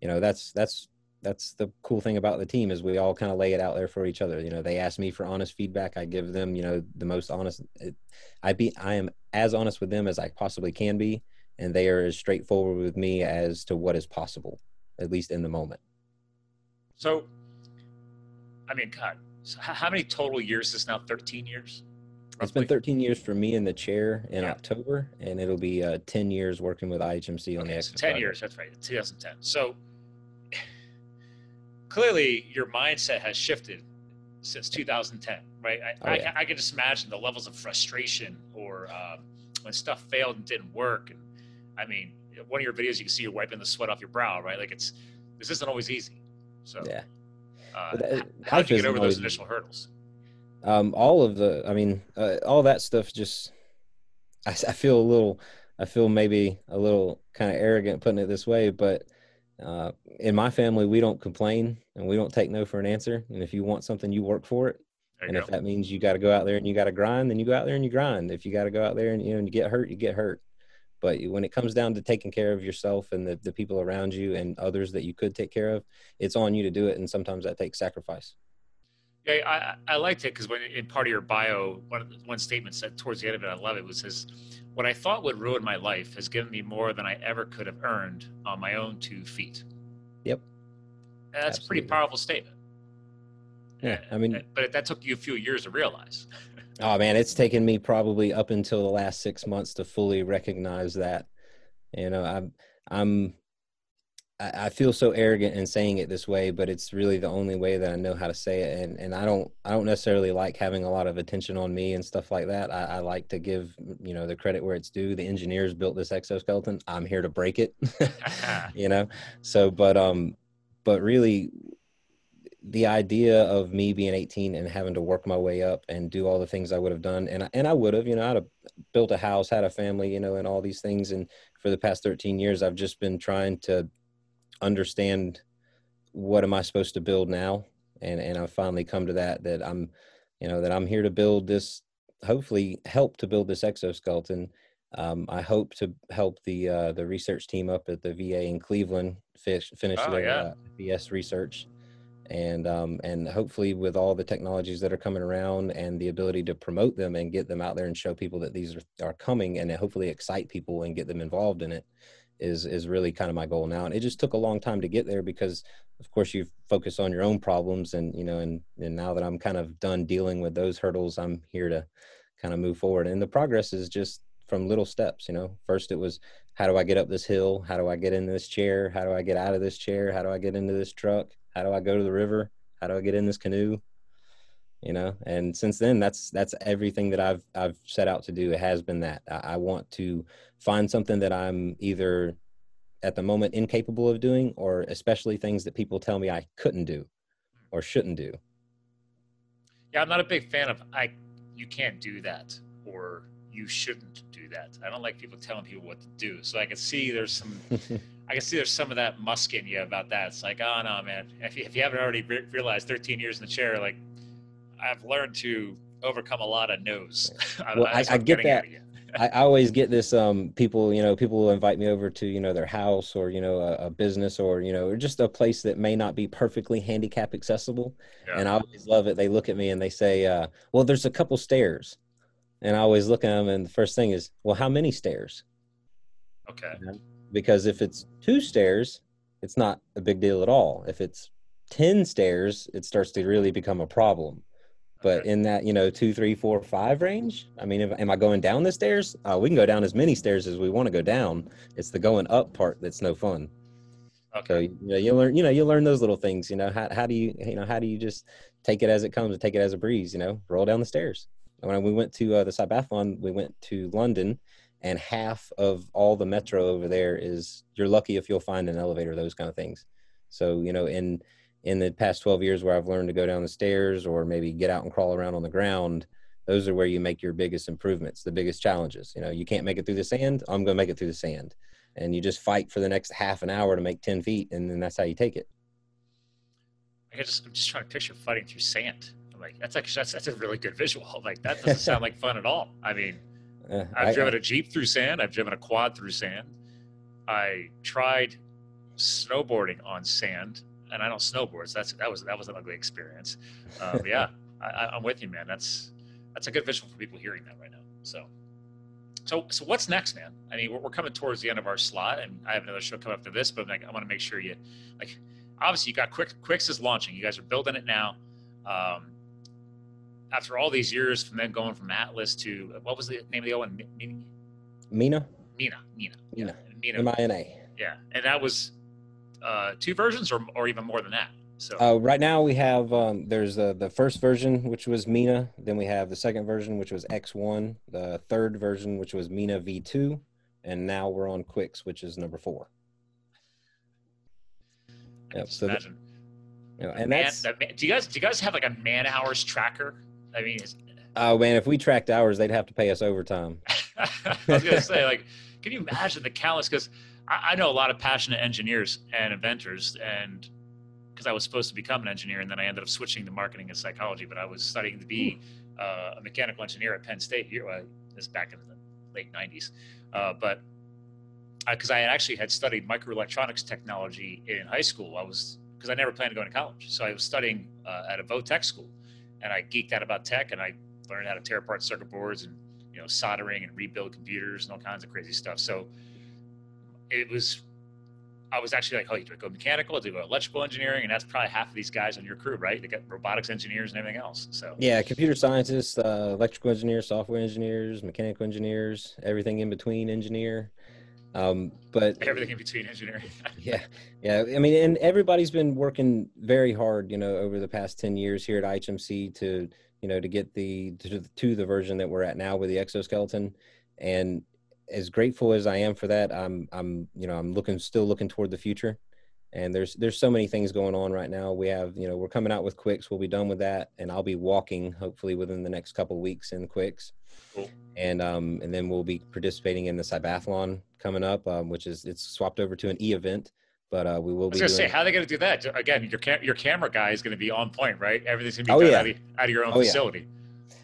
C: you know that's that's that's the cool thing about the team is we all kind of lay it out there for each other you know they ask me for honest feedback i give them you know the most honest it, i be i am as honest with them as i possibly can be and they are as straightforward with me as to what is possible at least in the moment
B: So, I mean, God, so how many total years is this now? 13 years?
C: It's been 13 years for me in the chair in
B: Yeah.
C: october and it'll be uh, 10 years working with ihmc on the
B: Okay, so 10
C: project.
B: years. That's right. 2010. So, clearly your mindset has shifted since 2010, right? I,
C: Oh,
B: I,
C: yeah.
B: I can just imagine the levels of frustration or um, when stuff failed and didn't work. And I mean, one of your videos, you can see you're wiping the sweat off your brow, right? Like it's, this isn't always easy. So,
C: yeah
B: uh,
C: that-
B: how did you get over those initial hurdles?
C: Um, all of the, I mean, uh, all that stuff just, I, I feel a little, I feel maybe a little kind of arrogant putting it this way, but uh, in my family, we don't complain and we don't take no for an answer. And if you want something, you work for it. And if that means you got to go out there and you got to grind, then you go out there and you grind. If you got to go out there and you know and you get hurt, you get hurt. But when it comes down to taking care of yourself and the, the people around you and others that you could take care of, it's on you to do it. And sometimes that takes sacrifice.
B: Yeah, I, I liked it because when in part of your bio, one one statement said towards the end of it, I love it, was says, "What I thought would ruin my life has given me more than I ever could have earned on my own two feet."
C: Yep,
B: and that's Absolutely. a pretty powerful statement.
C: Yeah, I mean,
B: but that took you a few years to realize.
C: oh man, it's taken me probably up until the last six months to fully recognize that. You know, I'm I'm I, feel so arrogant in saying it this way, but it's really the only way that I know how to say it. And and I don't I don't necessarily like having a lot of attention on me and stuff like that. I, I like to give you know the credit where it's due. The engineers built this exoskeleton. I'm here to break it. you know. So, but um, but really, the idea of me being 18 and having to work my way up and do all the things I would have done, and I, and I would have, you know, I'd have built a house, had a family, you know, and all these things. And for the past 13 years, I've just been trying to understand what am I supposed to build now, and and I've finally come to that that I'm, you know, that I'm here to build this. Hopefully, help to build this exoskeleton. Um, I hope to help the uh, the research team up at the VA in Cleveland fish, finish oh, their yeah. uh, VS research, and um, and hopefully with all the technologies that are coming around and the ability to promote them and get them out there and show people that these are, are coming and hopefully excite people and get them involved in it is is really kind of my goal now. And it just took a long time to get there because of course you focus on your own problems and you know and and now that i'm kind of done dealing with those hurdles i'm here to kind of move forward. And the progress is just from little steps you know. First it was how do i get up this hill? How do i get in this chair? How do i get out of this chair? How do i get into this truck? How do i go to the river? How do i get in this canoe you know? And since then that's that's everything that i've i've set out to do. It has been that. I, I want to find something that i'm either at the moment incapable of doing or especially things that people tell me i couldn't do or shouldn't do.
B: Yeah i'm not a big fan of i you can't do that or you shouldn't do that. I don't like people telling people what to do. So i can see there's some I can see there's some of that musk in you about that. It's like, oh no, man. If you, if you haven't already re- realized, 13 years in the chair, like I've learned to overcome a lot of no's.
C: well, I, I get that. I, I always get this. Um, people, you know, people will invite me over to, you know, their house or, you know, a, a business or, you know, or just a place that may not be perfectly handicap accessible. Yeah. And I always love it. They look at me and they say, uh, well, there's a couple stairs. And I always look at them and the first thing is, well, how many stairs?
B: Okay. You know?
C: Because if it's two stairs, it's not a big deal at all. If it's 10 stairs, it starts to really become a problem but in that you know two three four five range i mean if, am i going down the stairs? Uh, we can go down as many stairs as we want to go down. It's the going up part that's no fun. Okay. so, you know you learn you know you learn those little things you know how, how do you you know how do you just take it as it comes and take it as a breeze you know? Roll down the stairs. When we went to uh, the Cybathlon, we went to London, and half of all the metro over there is you're lucky if you'll find an elevator, those kind of things. So you know, in in the past 12 years where I've learned to go down the stairs or maybe get out and crawl around on the ground, those are where you make your biggest improvements, the biggest challenges. You know, you can't make it through the sand. I'm going to make it through the sand. And you just fight for the next half an hour to make 10 feet. And then that's how you take it.
B: I just, I'm just trying to picture fighting through sand. I'm like, that's actually, that's, that's a really good visual. Like that doesn't sound like fun at all. I mean, uh, I've I, driven a Jeep through sand. I've driven a quad through sand. I tried snowboarding on sand and I don't snowboard, so that's that was that was an ugly experience. Um, yeah, I, am with you, man. That's that's a good visual for people hearing that right now. So, so so what's next, man? I mean, we're, we're coming towards the end of our slot, and I have another show coming up after this, but like, I want to make sure you like. Obviously, you got Quick Quix is launching. You guys are building it now. Um, after all these years from then going from Atlas to what was the name of the old one? Mina.
C: Mina.
B: Mina. Mina.
C: Mina. Mina. M-I-N-A.
B: Yeah, and that was uh, two versions, or or even more than that? So
C: uh, right now we have um, there's uh, the first version which was Mina, then we have the second version which was X1, the third version which was Mina V2, and now we're on Quix which is number four.
B: Yep. So imagine. The, you know, and man, that's that man, do you guys do you guys have like a man hours tracker I mean,
C: Oh man, if we tracked hours, they'd have to pay us overtime.
B: I was gonna say, like, can you imagine the countless? Because I, I know a lot of passionate engineers and inventors, and because I was supposed to become an engineer, and then I ended up switching to marketing and psychology. But I was studying to be uh, a mechanical engineer at Penn State. Here, uh, this back in the late '90s, uh, but because I actually had studied microelectronics technology in high school, I was because I never planned to go to college, so I was studying uh, at a Votech school, and I geeked out about tech, and I learned how to tear apart circuit boards and you know soldering and rebuild computers and all kinds of crazy stuff. So it was I was actually like, oh, you do I go mechanical, I do electrical engineering, and that's probably half of these guys on your crew, right? They got robotics engineers and everything else. So
C: Yeah, computer scientists, uh, electrical engineers, software engineers, mechanical engineers, everything in between engineer. Um, but
B: everything in between engineering.
C: yeah, yeah. I mean, and everybody's been working very hard, you know, over the past ten years here at IHMC to, you know, to get the to, to the version that we're at now with the exoskeleton. And as grateful as I am for that, I'm I'm you know I'm looking still looking toward the future. And there's there's so many things going on right now. We have you know we're coming out with Quix. We'll be done with that, and I'll be walking hopefully within the next couple weeks in Quix.
B: Cool.
C: And um and then we'll be participating in the Cybathlon coming up, um, which is it's swapped over to an e event. But uh, we will
B: I was
C: be
B: gonna say, how are they gonna do that? Again, your cam- your camera guy is gonna be on point, right? Everything's gonna be
C: Oh,
B: done
C: yeah.
B: out, of, out of your own
C: Oh, yeah.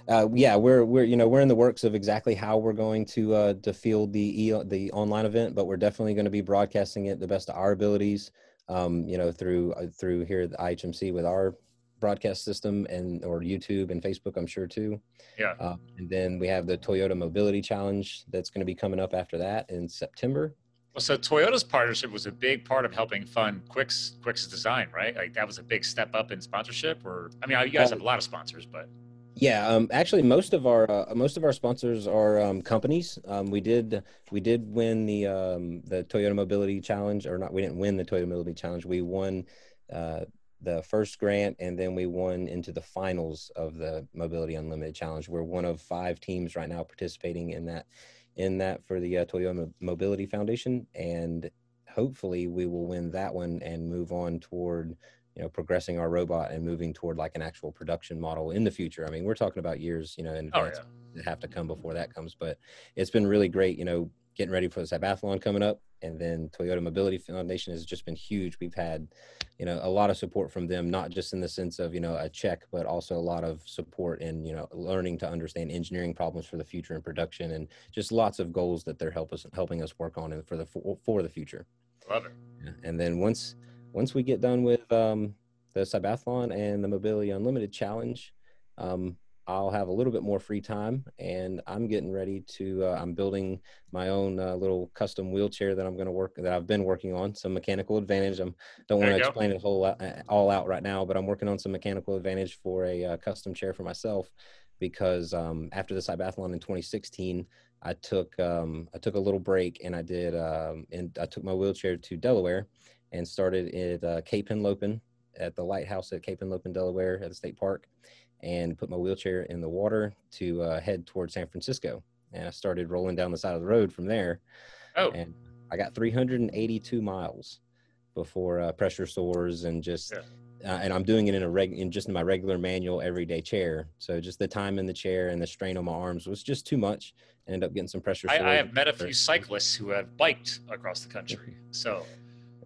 C: Uh, yeah, we're we're you know we're in the works of exactly how we're going to uh, to field the e- the online event, but we're definitely going to be broadcasting it the best of our abilities. Um, you know, through uh, through here at the IHMC with our broadcast system and or YouTube and Facebook, I'm sure too.
B: Yeah.
C: Uh, and then we have the Toyota Mobility Challenge that's going to be coming up after that in September.
B: Well, so Toyota's partnership was a big part of helping fund Quix Quix design, right? Like that was a big step up in sponsorship. Or I mean, you guys have a lot of sponsors, but
C: Yeah, um, actually, most of our uh, most of our sponsors are um, companies. Um, we did we did win the um, the Toyota Mobility Challenge, or not? We didn't win the Toyota Mobility Challenge. We won uh, the first grant, and then we won into the finals of the Mobility Unlimited Challenge. We're one of five teams right now participating in that in that for the uh, Toyota Mobility Foundation, and hopefully we will win that one and move on toward you know progressing our robot and moving toward like an actual production model in the future i mean we're talking about years you know in
B: oh yeah,
C: that have to come before that comes but it's been really great you know getting ready for the Cybathlon coming up and then toyota mobility foundation has just been huge we've had you know a lot of support from them not just in the sense of you know a check but also a lot of support in you know learning to understand engineering problems for the future in production and just lots of goals that they're help us helping us work on and for the for, for the future
B: love it.
C: yeah. And then once once we get done with um, the Cybathlon and the Mobility Unlimited Challenge, um, I'll have a little bit more free time, and I'm getting ready to. Uh, I'm building my own uh, little custom wheelchair that I'm going to work that I've been working on. Some mechanical advantage. I'm don't want to
B: you go.
C: explain it whole lot- uh, all out right now, but I'm working on some mechanical advantage for a uh, custom chair for myself because um, after the Cybathlon in 2016, I took um, I took a little break and I did um, and I took my wheelchair to Delaware and started at uh, Cape Henlopen at the lighthouse at Cape Henlopen, Delaware at the state park, and put my wheelchair in the water to uh, head towards San Francisco. And I started rolling down the side of the road from there,
B: Oh,
C: and I got 382 miles before uh, pressure sores and just.
B: Yeah.
C: Uh, and I'm doing it in a reg in just in my regular manual everyday chair. So just the time in the chair and the strain on my arms was just too much. I ended up getting some pressure.
B: I, I have met a few cyclists who have biked across the country, so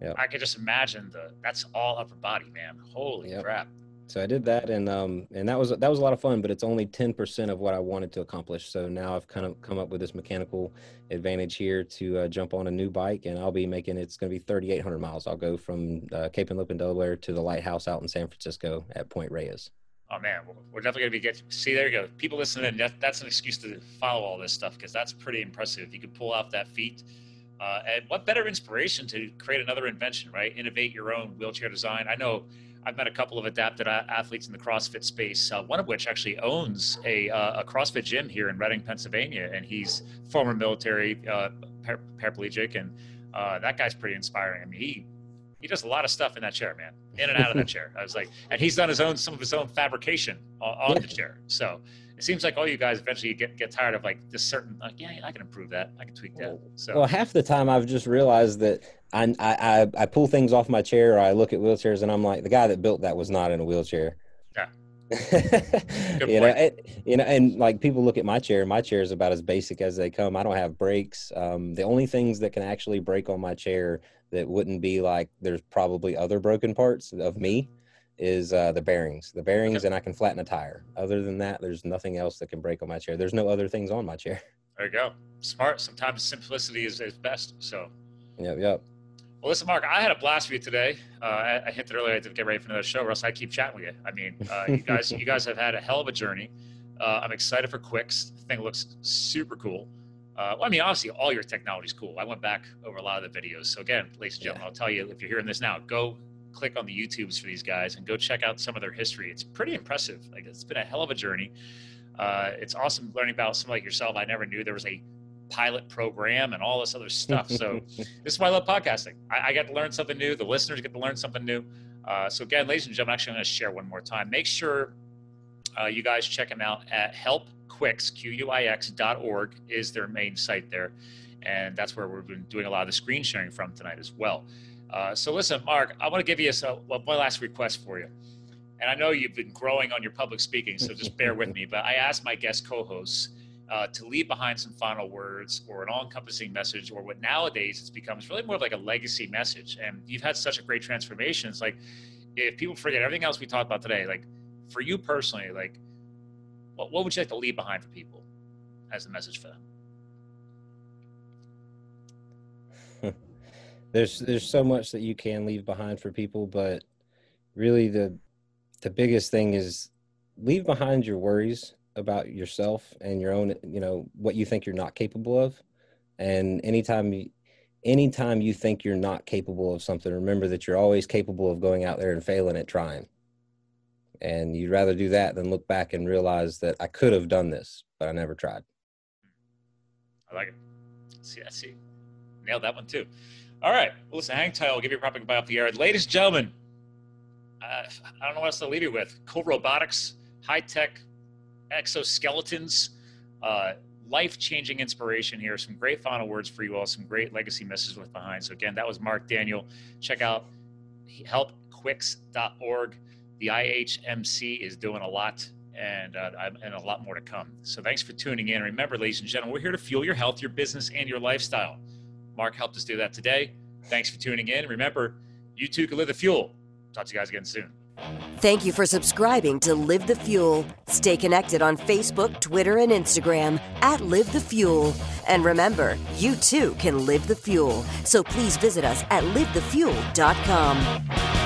C: Yep.
B: I could just imagine the that's all upper body, man. Holy
C: Yep.
B: crap!
C: So I did that, and um, and that was that was a lot of fun. But it's only ten percent of what I wanted to accomplish. So now I've kind of come up with this mechanical advantage here to uh, jump on a new bike, and I'll be making it's going to be thirty eight hundred miles. I'll go from uh, Cape Henlopen, Delaware, to the lighthouse out in San Francisco at Point Reyes.
B: Oh man, we're- definitely gonna be get. See, there you go. People listening, that, that's an excuse to follow all this stuff because that's pretty impressive. If you could pull off that feat, uh, and what better inspiration to create another invention, right? Innovate your own wheelchair design. I know I've met a couple of adapted athletes in the CrossFit space. Uh, one of which actually owns a, uh, a CrossFit gym here in Reading, Pennsylvania, and he's former military uh, par- paraplegic, and uh, that guy's pretty inspiring. I mean, he he does a lot of stuff in that chair, man, in and out of that chair. I was like, and he's done his own some of his own fabrication on, on the chair. So it seems like all you guys eventually get get tired of like this certain like, yeah, I can improve that, I can tweak that. So
C: Well, half the time I've just realized that I, I I pull things off my chair or I look at wheelchairs and I'm like, the guy that built that was not in a wheelchair.
B: Yeah.
C: you know, it, you know, and like people look at my chair. My chair is about as basic as they come. I don't have brakes. Um, the only things that can actually break on my chair that wouldn't be like there's probably other broken parts of me is uh, the bearings. The bearings, okay. and I can flatten a tire. Other than that, there's nothing else that can break on my chair. There's no other things on my chair.
B: There you go. Smart. Sometimes simplicity is, is best. So.
C: Yep. Yep.
B: Well, listen, Mark, I had a blast with you today. Uh, I, I, hinted earlier I had to get ready for another show, or else I keep chatting with you. I mean, uh, you guys, you guys have had a hell of a journey. Uh, I'm excited for Quix. The thing looks super cool. Uh, well, I mean, obviously, all your technology is cool. I went back over a lot of the videos. So again, ladies and gentlemen, yeah. I'll tell you if you're hearing this now, go click on the YouTubes for these guys and go check out some of their history. It's pretty impressive. Like it's been a hell of a journey. Uh, it's awesome learning about someone like yourself. I never knew there was a pilot program and all this other stuff. So this is why I love podcasting. I, I, get to learn something new. The listeners get to learn something new. Uh, so again, ladies and gentlemen, actually, I'm going to share one more time. Make sure uh, you guys check them out at helpquix, Q-U-I-X dot org is their main site there. And that's where we've been doing a lot of the screen sharing from tonight as well. Uh, so listen, Mark, I want to give you a, one last request for you. And I know you've been growing on your public speaking, so just bear with me. But I asked my guest co-hosts uh, to leave behind some final words or an all-encompassing message or what nowadays it's become is really more of like a legacy message and you've had such a great transformation it's like if people forget everything else we talked about today like for you personally like what, what would you like to leave behind for people as a message for
C: them there's there's so much that you can leave behind for people but really the the biggest thing is leave behind your worries about yourself and your own you know what you think you're not capable of. And anytime you anytime you think you're not capable of something remember that you're always capable of going out there and failing at trying. And you'd rather do that than look back and realize that i could have done this but i never tried.
B: I like it. See i see. Nailed that one too all right well listen hang tight i'll give you a proper goodbye off the air ladies and gentlemen uh, i don't know what else to leave you with cool robotics high tech exoskeletons. Uh, life changing inspiration here. Some great final words for you all, some great legacy messages left behind. So, again, that was Mark Daniel. Check out helpquix.org. The IHMC is doing a lot and, uh, and a lot more to come. So, thanks for tuning in. Remember, ladies and gentlemen, we're here to fuel your health, your business, and your lifestyle. Mark helped us do that today. Thanks for tuning in. Remember, you too can live the fuel. Talk to you guys again soon.
A: Thank you for subscribing to Live the Fuel. Stay connected on Facebook, Twitter, and Instagram at Live the Fuel. And remember, you too can live the fuel. So please visit us at livethefuel.com.